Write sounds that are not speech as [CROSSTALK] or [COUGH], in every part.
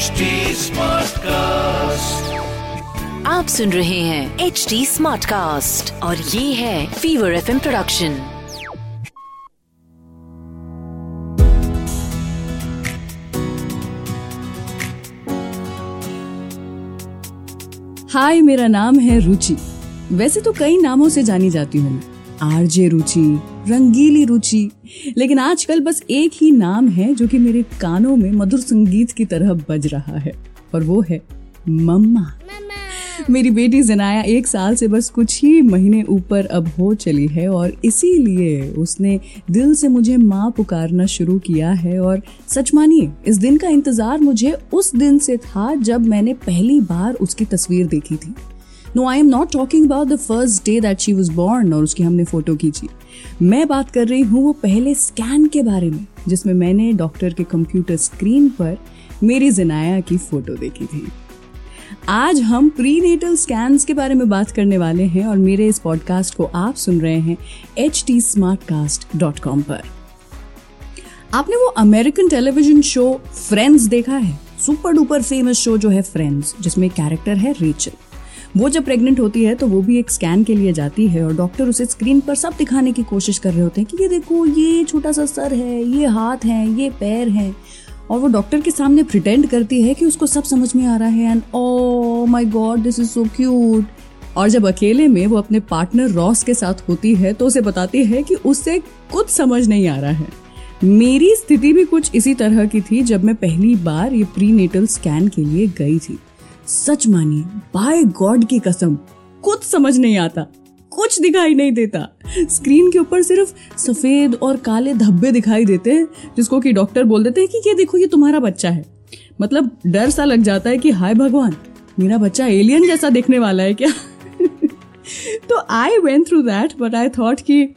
HD Smartcast. आप सुन रहे हैं एच डी स्मार्ट कास्ट और ये है फीवर एफ़ प्रोडक्शन हाय मेरा नाम है रुचि। वैसे तो कई नामों से जानी जाती हूँ। आरजे रुचि रंगीली रुचि। लेकिन आजकल बस एक ही नाम है जो कि मेरे कानों में मधुर संगीत की तरह बज रहा है और वो है मम्मा। मेरी बेटी जनाया एक साल से बस कुछ ही महीने ऊपर अब हो चली है और इसीलिए उसने दिल से मुझे माँ पुकारना शुरू किया है और सच मानिए इस दिन का इंतज़ार मुझे उस दिन से था जब मैंने पहली बार उसकी तस्वीर देखी थी। No I am not talking about the first day that she was born और उसकी हमने फ़ोटो खींची। मैं बात कर रही हूँ वो पहले स्कैन के बारे में, जिसमें मैंने डॉक्टर के कंप्यूटर स्क्रीन पर मेरी जिनाया की फ़ोटो देखी थी। आज हम प्रीनेटल स्कैन्स के बारे में बात करने वाले हैं और मेरे इस पॉडकास्ट को आप सुन रहे हैं एच टी पर। आपने वो अमेरिकन टेलीविज़न शो फ्रेंड्स देखा है? सुपर डुपर फ़ेमस शो जो है फ्रेंड्स जिसमें कैरेक्टर है रेचल वो जब प्रेग्नेंट होती है तो वो भी एक स्कैन के लिए जाती है और डॉक्टर उसे स्क्रीन पर सब दिखाने की कोशिश कर रहे होते हैं कि ये देखो, ये छोटा सा सर है, ये हाथ है, ये पैर है। और वो डॉक्टर के सामने प्रिटेंड करती है कि उसको सब समझ में आ रहा है and oh my god this is so cute और जब अकेले में वो अपने पार्टनर रॉस के साथ होती है तो उसे बताती है कि उससे कुछ समझ नहीं आ रहा है। मेरी स्थिति भी कुछ इसी तरह की थी जब मैं पहली बार ये प्री नेटल स्कैन के लिए गई थी। सच मानिए बाय गॉड की कसम, कुछ समझ नहीं आता, कुछ दिखाई नहीं देता। स्क्रीन के ऊपर सिर्फ़ सफ़ेद और काले धब्बे दिखाई देते हैं, जिसको कि डॉक्टर बोल देते हैं कि ये देखो, ये तुम्हारा बच्चा है। मतलब डर सा लग जाता है कि हाय भगवान, मेरा बच्चा एलियन जैसा देखने वाला है क्या? [LAUGHS] तो I went through that but I thought कि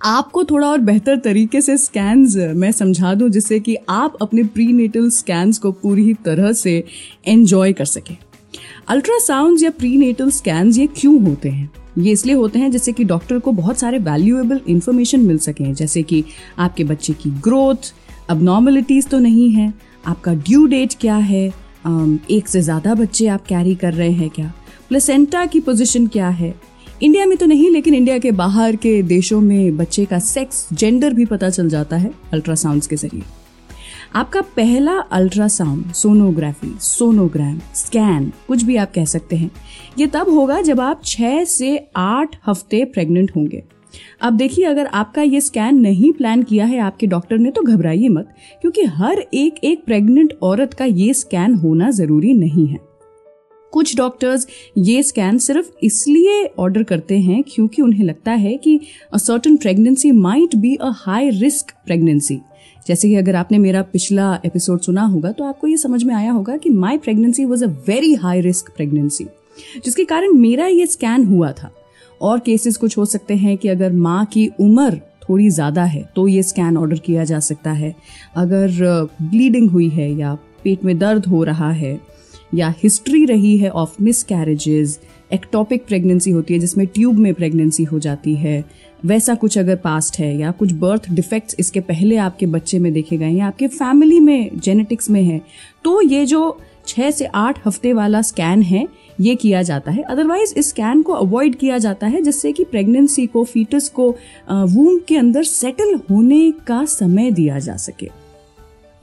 आपको थोड़ा और बेहतर तरीके से स्कैन्स मैं समझा दूँ, जिससे कि आप अपने प्री नेटल स्कैन्स को पूरी तरह से एंजॉय कर सकें। अल्ट्रासाउंड या प्री नेटल स्कैन ये क्यों होते हैं? ये इसलिए होते हैं जिससे कि डॉक्टर को बहुत सारे वैल्यूएबल इन्फॉर्मेशन मिल सके जैसे कि आपके बच्चे की ग्रोथ अब तो नहीं है, आपका ड्यू डेट क्या है एक से ज़्यादा बच्चे आप कैरी कर रहे हैं क्या? प्लेसेंटा की पोजीशन क्या है? इंडिया में तो नहीं, लेकिन इंडिया के बाहर के देशों में बच्चे का सेक्स जेंडर भी पता चल जाता है अल्ट्रासाउंड के ज़रिए। आपका पहला अल्ट्रासाउंड, सोनोग्राफी, सोनोग्राम, स्कैन, कुछ भी आप कह सकते हैं। ये तब होगा जब आप छह से आठ हफ़्ते प्रेग्नेंट होंगे। अब देखिए, अगर आपका ये स्कैन नहीं प्लान किया है आपके डॉक्टर ने तो घबराइए मत, क्योंकि हर एक एक प्रेग्नेंट औरत का ये स्कैन होना ज़रूरी नहीं है। कुछ डॉक्टर्स ये स्कैन सिर्फ़ इसलिए ऑर्डर करते हैं क्योंकि उन्हें लगता है कि a certain pregnancy might be a high risk pregnancy जैसे कि अगर आपने मेरा पिछला एपिसोड सुना होगा तो आपको ये समझ में आया होगा कि my pregnancy was a very high risk pregnancy जिसके कारण मेरा ये स्कैन हुआ था। और केसेस कुछ हो सकते हैं कि अगर माँ की उम्र थोड़ी ज़्यादा है तो ये स्कैन ऑर्डर किया जा सकता है। अगर ब्लीडिंग हुई है या पेट में दर्द हो रहा है या हिस्ट्री रही है of miscarriages ectopic pregnancy होती है, जिसमें ट्यूब में प्रेगनेंसी हो जाती है। वैसा कुछ अगर पास्ट है, या कुछ बर्थ डिफेक्ट्स इसके पहले आपके बच्चे में देखे गए या आपके फैमिली में जेनेटिक्स में है तो ये जो छः से आठ हफ़्ते वाला स्कैन है, ये किया जाता है। अदरवाइज़ इस स्कैन को अवॉइड किया जाता है, जिससे कि प्रेगनेंसी को फीटस को वूम के अंदर सेटल होने का समय दिया जा सके।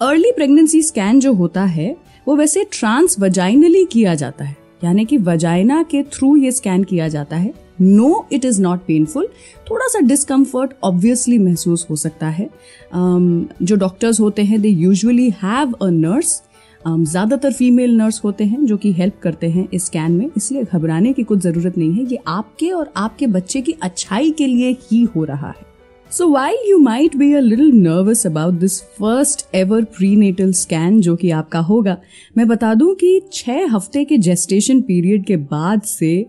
अर्ली प्रेगनेंसी स्कैन जो होता है, वो वैसे ट्रांस वजाइनली किया जाता है। यानी कि वजाइना के थ्रू ये स्कैन किया जाता है। No it is not painful थोड़ा सा डिस्कम्फर्ट ऑब्वियसली महसूस हो सकता है। Um, जो डॉक्टर्स होते हैं they usually have a nurse ज़्यादातर फीमेल नर्स होते हैं जो कि हेल्प करते हैं इस स्कैन में। इसलिए घबराने की कुछ ज़रूरत नहीं है। ये आपके और आपके बच्चे की अच्छाई के लिए ही हो रहा है। So while you might be a little nervous about this first ever prenatal scan जो कि आपका होगा, मैं बता दूँ कि छह हफ़्ते के जेस्टेशन पीरियड के बाद से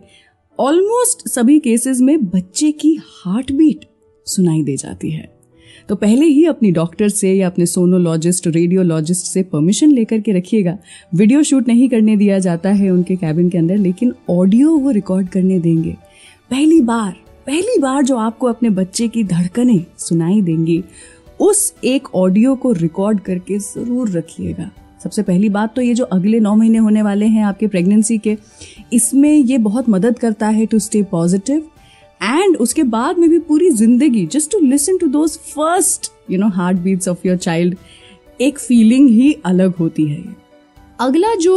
ऑलमोस्ट सभी केसेस में बच्चे की हार्ट बीट सुनाई दे जाती है। तो पहले ही अपनी डॉक्टर से या अपने सोनोलॉजिस्ट रेडियोलॉजिस्ट से परमिशन लेकर के रखिएगा। वीडियो शूट नहीं करने दिया जाता है उनके कैबिन के अंदर, लेकिन ऑडियो वो रिकॉर्ड करने देंगे। पहली बार पहली बार जो आपको अपने बच्चे की धड़कने सुनाई देंगी, उस एक ऑडियो को रिकॉर्ड करके ज़रूर रखिएगा। सबसे पहली बात तो ये जो अगले नौ महीने होने वाले हैं आपके प्रेगनेंसी के, इसमें ये बहुत मदद करता है टू स्टे पॉजिटिव एंड उसके बाद में भी पूरी ज़िंदगी just to listen to those first you know heart beats of your child एक फीलिंग ही अलग होती है अगला जो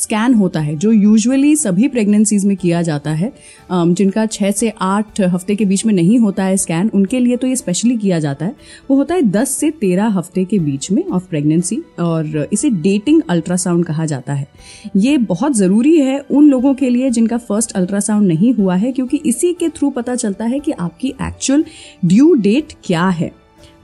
स्कैन होता है, जो यूजुअली सभी प्रेगनेंसीज में किया जाता है जिनका छः से आठ हफ़्ते के बीच में नहीं होता है स्कैन, उनके लिए तो ये स्पेशली किया जाता है। वो होता है दस से तेरह हफ़्ते के बीच में ऑफ़ प्रेगनेंसी और इसे डेटिंग अल्ट्रासाउंड कहा जाता है। ये बहुत ज़रूरी है उन लोगों के लिए जिनका फ़र्स्ट अल्ट्रासाउंड नहीं हुआ है, क्योंकि इसी के थ्रू पता चलता है कि आपकी एक्चुअल ड्यू डेट क्या है।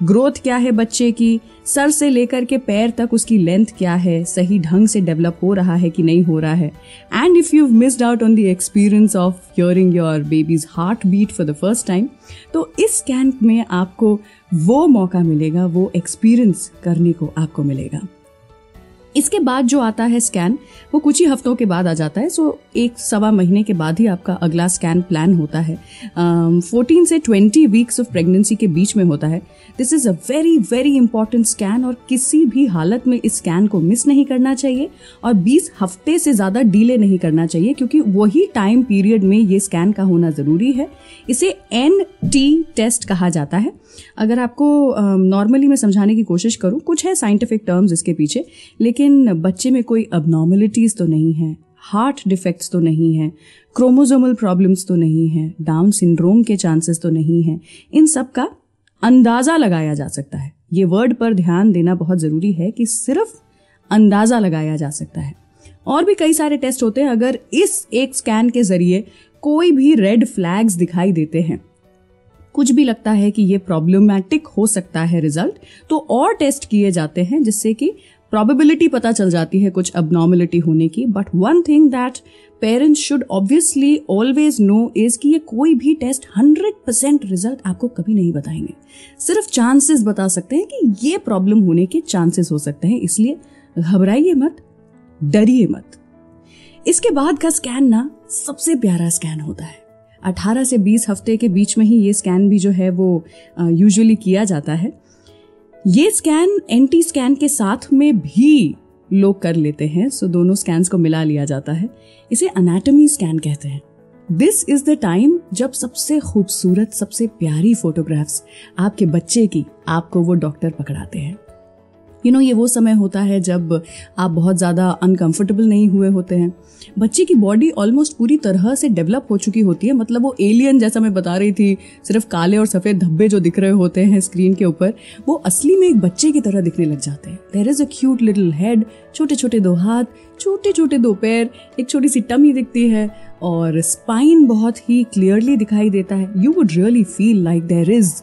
ग्रोथ क्या है बच्चे की? सर से लेकर के पैर तक उसकी लेंथ क्या है? सही ढंग से डेवलप हो रहा है कि नहीं हो रहा है? And if you missed out on the experience of hearing your baby's heart beat for the first time तो इस कैंप में आपको वो मौका मिलेगा, वो एक्सपीरियंस करने को आपको मिलेगा। इसके बाद जो आता है स्कैन वो कुछ ही हफ्तों के बाद आ जाता है। सो एक सवा महीने के बाद ही आपका अगला स्कैन प्लान होता है। फोर्टीन um, से ट्वेंटी वीक्स ऑफ़ प्रेगनेंसी के बीच में होता है। This is a very very important scan और किसी भी हालत में इस स्कैन को मिस नहीं करना चाहिए और 20 हफ़्ते से ज़्यादा डीले नहीं करना चाहिए क्योंकि वही टाइम पीरियड में ये स्कैन का होना ज़रूरी है। इसे एन टी टेस्ट कहा जाता है। अगर आपको नॉर्मली um, मैं समझाने की कोशिश करूँ कुछ है साइंटिफिक टर्म्स इसके पीछे लेकिन बच्चे में कोई अबनॉर्मलिटीज़ तो नहीं है हार्ट डिफेक्ट्स तो नहीं है क्रोमोजोमल प्रॉब्लम्स तो नहीं है डाउन सिंड्रोम के चांसेस तो नहीं है। इन सब का अंदाज़ा लगाया जा सकता है। ये वर्ड पर ध्यान देना बहुत ज़रूरी है कि सिर्फ़ अंदाज़ा लगाया जा सकता है। और भी कई सारे टेस्ट होते हैं, अगर इस एक स्कैन के ज़रिए कोई भी रेड फ्लैग्स दिखाई देते हैं, कुछ भी लगता है कि ये प्रॉब्लमैटिक हो सकता है रिज़ल्ट तो और टेस्ट किए जाते हैं जिससे कि प्रॉबिलिटी पता चल जाती है कुछ अबनॉर्मलिटी होने की but one thing that parents should obviously always know is कि ये कोई भी टेस्ट हंड्रेड परसेंट रिज़ल्ट आपको कभी नहीं बताएँगे। सिर्फ़ चांसेस बता सकते हैं कि ये प्रॉब्लम होने के चांसेस हो सकते हैं, इसलिए घबराइए मत, डरिए मत। इसके बाद का स्कैन ना सबसे प्यारा स्कैन होता है। 18 से 20 हफ़्ते के बीच में ही ये स्कैन भी जो है वो यूजुअली किया जाता है। ये स्कैन एंटी स्कैन के साथ में भी लोग कर लेते हैं सो दोनों स्कैन को मिला लिया जाता है। इसे अनाटमी स्कैन कहते हैं। दिस इज़ द टाइम जब सबसे खूबसूरत, सबसे प्यारी फोटोग्राफ्स आपके बच्चे की, आपको वो डॉक्टर पकड़ाते हैं। यू नो ये वो समय होता है जब आप बहुत ज़्यादा अनकंफर्टेबल नहीं हुए होते हैं। बच्चे की बॉडी ऑलमोस्ट पूरी तरह से डेवलप हो चुकी होती है। मतलब वो एलियन जैसा मैं बता रही थी, सिर्फ़ काले और सफ़ेद धब्बे जो दिख रहे होते हैं स्क्रीन के ऊपर, वो असली में एक बच्चे की तरह दिखने लग जाते हैं। There is a cute little head छोटे छोटे दो हाथ छोटे छोटे दो पैर, एक छोटी सी टमी दिखती है और स्पाइन बहुत ही क्लियरली दिखाई देता है। You would really feel like there is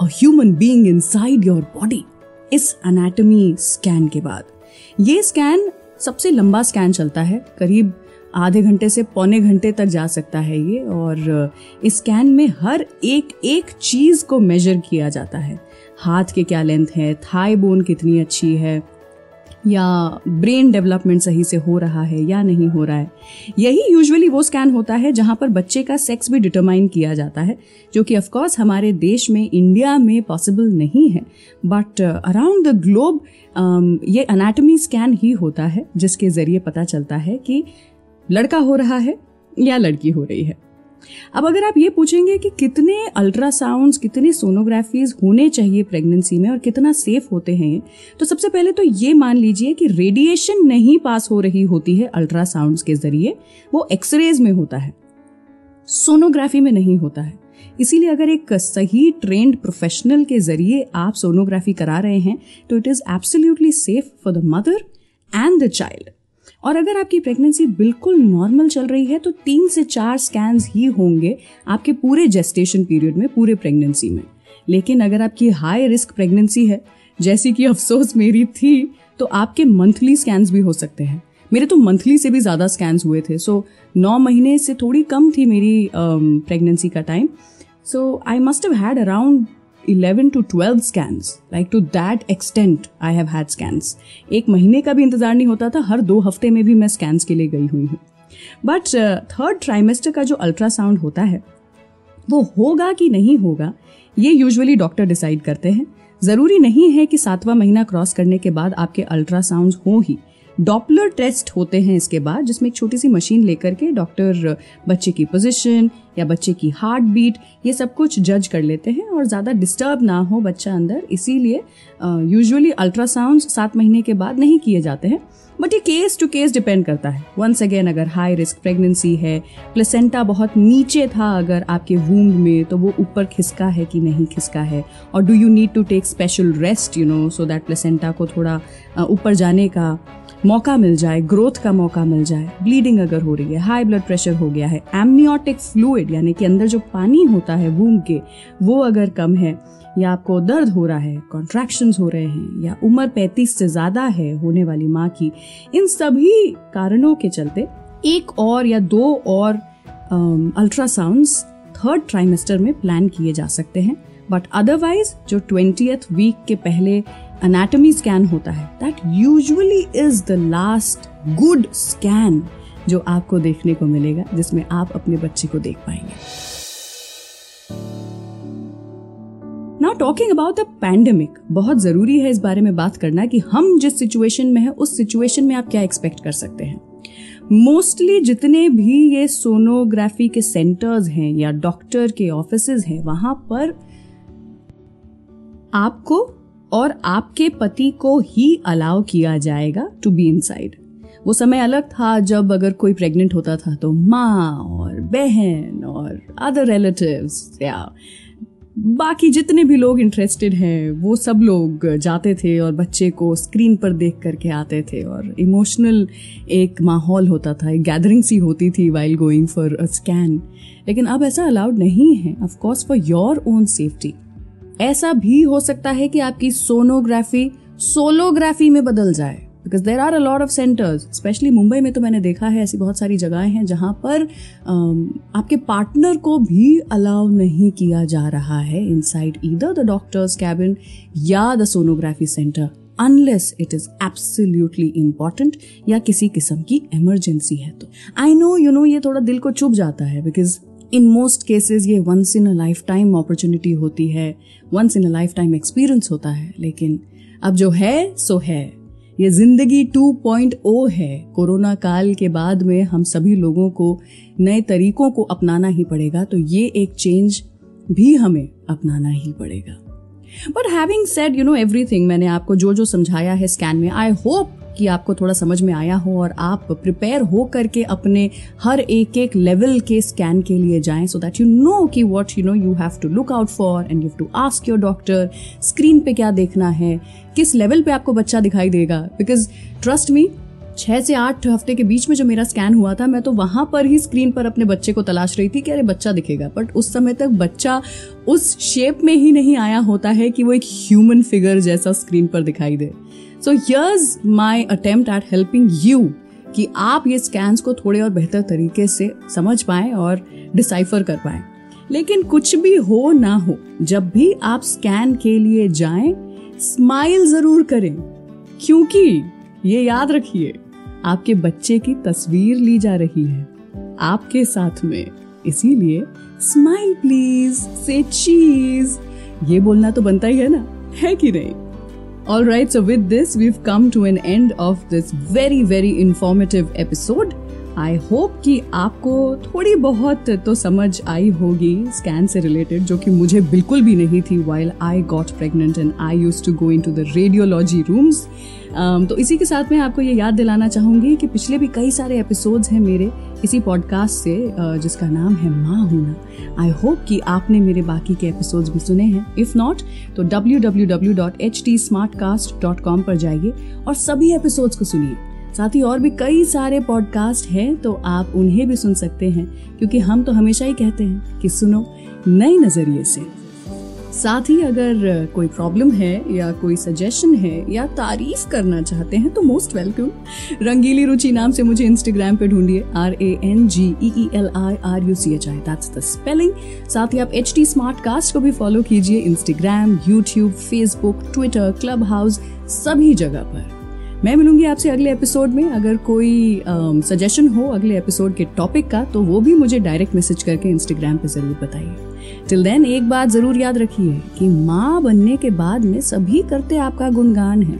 a human being inside your body इस अनाटमी स्कैन के बाद। ये स्कैन सबसे लंबा स्कैन चलता है, करीब आधे घंटे से पौने घंटे तक जा सकता है ये, और इस स्कैन में हर एक एक चीज़ को मेजर किया जाता है। हाथ के क्या लेंथ है थाई बोन कितनी अच्छी है या ब्रेन डेवलपमेंट सही से हो रहा है या नहीं हो रहा है। यही यूजुअली वो स्कैन होता है जहाँ पर बच्चे का सेक्स भी डिटरमाइन किया जाता है, जो कि ऑफकोर्स हमारे देश में इंडिया में पॉसिबल नहीं है। बट अराउंड द ग्लोब ये अनाटमी स्कैन ही होता है, जिसके ज़रिए पता चलता है कि लड़का हो रहा है या लड़की हो रही है। अब अगर आप ये पूछेंगे कि कितने अल्ट्रासाउंड्स, कितने सोनोग्राफीज होने चाहिए प्रेगनेंसी में और कितना सेफ़ होते हैं तो सबसे पहले तो ये मान लीजिए कि रेडिएशन नहीं पास हो रही होती है अल्ट्रासाउंड्स के ज़रिए, वो एक्सरेज में होता है। सोनोग्राफी में नहीं होता है। इसीलिए अगर एक सही ट्रेंड प्रोफेशनल के ज़रिए आप सोनोग्राफी करा रहे हैं तो it is absolutely safe for the mother and the child और अगर आपकी प्रेगनेंसी बिल्कुल नॉर्मल चल रही है तो तीन से चार स्कैन्स ही होंगे आपके पूरे जेस्टेशन पीरियड में, पूरे प्रेगनेंसी में। लेकिन अगर आपकी हाई रिस्क प्रेगनेंसी है, जैसी कि अफसोस मेरी थी तो आपके मंथली स्कैन्स भी हो सकते हैं। मेरे तो मंथली से भी ज़्यादा स्कैन्स हुए थे सो नौ महीने से थोड़ी कम थी मेरी प्रेगनेंसी का time so I must have had around 11 to 12 scans like to that extent I have had scans एक महीने का भी इंतज़ार नहीं होता था, हर दो हफ़्ते में भी मैं स्कैन्स के लिए गई हुई हूँ। बट थर्ड ट्राइमेस्टर का जो अल्ट्रासाउंड होता है, वो होगा कि नहीं होगा, ये यूजुअली डॉक्टर डिसाइड करते हैं। ज़रूरी नहीं है कि सातवां महीना क्रॉस करने के बाद आपके अल्ट्रासाउंड हो ही। डॉपलर टेस्ट होते हैं इसके बाद, जिसमें एक छोटी सी मशीन लेकर के डॉक्टर बच्चे की पोजीशन या बच्चे की हार्ट बीट ये सब कुछ जज कर लेते हैं और ज़्यादा डिस्टर्ब ना हो बच्चा अंदर। इसीलिए यूजुअली अल्ट्रासाउंड सात महीने के बाद नहीं किए जाते हैं। बट ये केस टू केस डिपेंड करता है। वंस अगेन अगर हाई रिस्क प्रेगनेंसी है प्लेसेंटा बहुत नीचे था अगर आपके वूम्ब में तो वो ऊपर खिसका है कि नहीं खिसका है। और do you need to take special rest you know so that placenta को थोड़ा ऊपर जाने का मौका मिल जाए ग्रोथ का मौका मिल जाए। ब्लीडिंग अगर हो रही है हाई ब्लड प्रेशर हो गया है एमनियोटिक फ्लूड यानी कि अंदर जो पानी होता है वूम के, वो अगर कम है या आपको दर्द हो रहा है कॉन्ट्रैक्शन हो रहे हैं, या उम्र 35 से ज़्यादा है होने वाली माँ की, इन सभी कारणों के चलते एक और या दो और अल्ट्रासाउंड थर्ड ट्राइमेस्टर में प्लान किए जा सकते हैं। बट अदरवाइज़ जो ट्वेंटी वीक के पहले अनाटमी स्कैन होता है that usually is the last good scan जो आपको देखने को मिलेगा, जिसमें आप अपने बच्चे को देख पाएँगे। Now talking about the pandemic बहुत ज़रूरी है इस बारे में बात करना कि हम जिस सिचुएशन में है, उस सिचुएशन में आप क्या एक्सपेक्ट कर सकते हैं। मोस्टली जितने भी ये सोनोग्राफी के सेंटर्स हैं या डॉक्टर के ऑफ़िस हैं, वहाँ पर आपको और आपके पति को ही अलाउ किया जाएगा टू बी इनसाइड वो समय अलग था जब अगर कोई प्रेग्नेंट होता था तो माँ और बहन और अदर रिलेटिव्स या बाकी जितने भी लोग इंटरेस्टेड हैं, वो सब लोग जाते थे और बच्चे को स्क्रीन पर देख करके आते थे और इमोशनल एक माहौल होता था, एक गैदरिंग सी होती थी while going for a scan लेकिन अब ऐसा अलाउड नहीं है of course for your own safety ऐसा भी हो सकता है कि आपकी सोनोग्राफी सोलोग्राफी में बदल जाए। Because there are a lot of centres specially Mumbai में तो मैंने देखा है ऐसी बहुत सारी जगहें हैं जहाँ पर आपके पार्टनर को भी अलाउ नहीं किया जा रहा है inside either the doctors cabin या the sonography centre unless it is absolutely important या किसी किस्म की इमरजेंसी है तो। आई नो यू नो ये थोड़ा दिल को चुप जाता है बिकॉज़ इन मोस्ट केसेस ये once in a lifetime opportunity होती है once in a lifetime experience होता है, लेकिन अब जो है, सो है। ये ज़िंदगी 2.0 है। कोरोना काल के बाद में हम सभी लोगों को नए तरीकों को अपनाना ही पड़ेगा तो ये एक चेंज भी हमें अपनाना ही पड़ेगा। But having said you know everything मैंने आपको जो जो समझाया है स्कैन में आई होप कि आपको थोड़ा समझ में आया हो और आप प्रिपेयर हो करके अपने हर एक एक लेवल के स्कैन के लिए जाएँ सो दैट यू नो कि what you know you have to look out for and you have to ask your doctor screen पे क्या देखना है, किस लेवल पे आपको बच्चा दिखाई देगा? बिकॉज़ ट्रस्ट मी छह से आठ हफ़्ते के बीच में जो मेरा स्कैन हुआ था, मैं तो वहाँ पर ही स्क्रीन पर अपने बच्चे को तलाश रही थी कि अरे बच्चा दिखेगा। बट उस समय तक बच्चा उस शेप में ही नहीं आया होता है कि वो एक ह्यूमन फिगर जैसा स्क्रीन पर दिखाई दे। So here's my attempt at helping you कि आप ये स्कैन्स को थोड़े और बेहतर तरीके से समझ पाए और डिसाइफर कर पाए। लेकिन कुछ भी हो ना हो, जब भी आप स्कैन के लिए जाएँ स्माइल ज़रूर करें। क्योंकि ये याद रखिए, आपके बच्चे की तस्वीर ली जा रही है। आपके साथ में। इसीलिए स्माइल प्लीज़ से चीज़ ये बोलना तो बनता ही है ना, है कि नहीं? All right, so with this, we've come to an end of this very, very informative episode. I hope कि आपको थोड़ी बहुत तो समझ आई होगी स्कैन से रिलेटेड जो कि मुझे बिल्कुल भी नहीं थी while I got pregnant and I used to go into the radiology rooms तो इसी के साथ मैं आपको ये याद दिलाना चाहूँगी कि पिछले भी कई सारे एपिसोड्स हैं मेरे इसी पॉडकास्ट से जिसका नाम है माँ होना आई होप कि आपने मेरे बाकी के एपिसोड्स भी सुने हैं। इफ़ नॉट तो www.htsmartcast.com पर जाइए और सभी एपिसोड्स को सुनिए। साथ ही और भी कई सारे पॉडकास्ट हैं तो आप उन्हें भी सुन सकते हैं, क्योंकि हम तो हमेशा ही कहते हैं कि सुनो नए नज़रिए से। साथ ही अगर कोई प्रॉब्लम है या कोई सजेशन है या तारीफ़ करना चाहते हैं तो मोस्ट वेलकम रंगीली रुचि नाम से मुझे इंस्टाग्राम पे ढूंढिए R A N G E L I R U C H I that's the spelling साथ ही आप एच टी स्मार्ट कास्ट को भी फॉलो कीजिए Instagram YouTube Facebook Twitter clubhouse सभी जगह पर। मैं मिलूँगी आपसे अगले एपिसोड में। अगर कोई सजेशन हो अगले एपिसोड के टॉपिक का तो वो भी मुझे डायरेक्ट मैसेज करके इंस्टाग्राम पे ज़रूर बताइए। टिल देन एक बात ज़रूर याद रखिए कि माँ बनने के बाद में सभी करते आपका गुणगान है।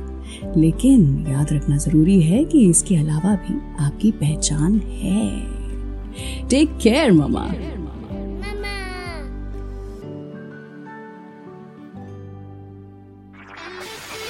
लेकिन याद रखना ज़रूरी है कि इसके अलावा भी आपकी पहचान है। टेक केयर मामा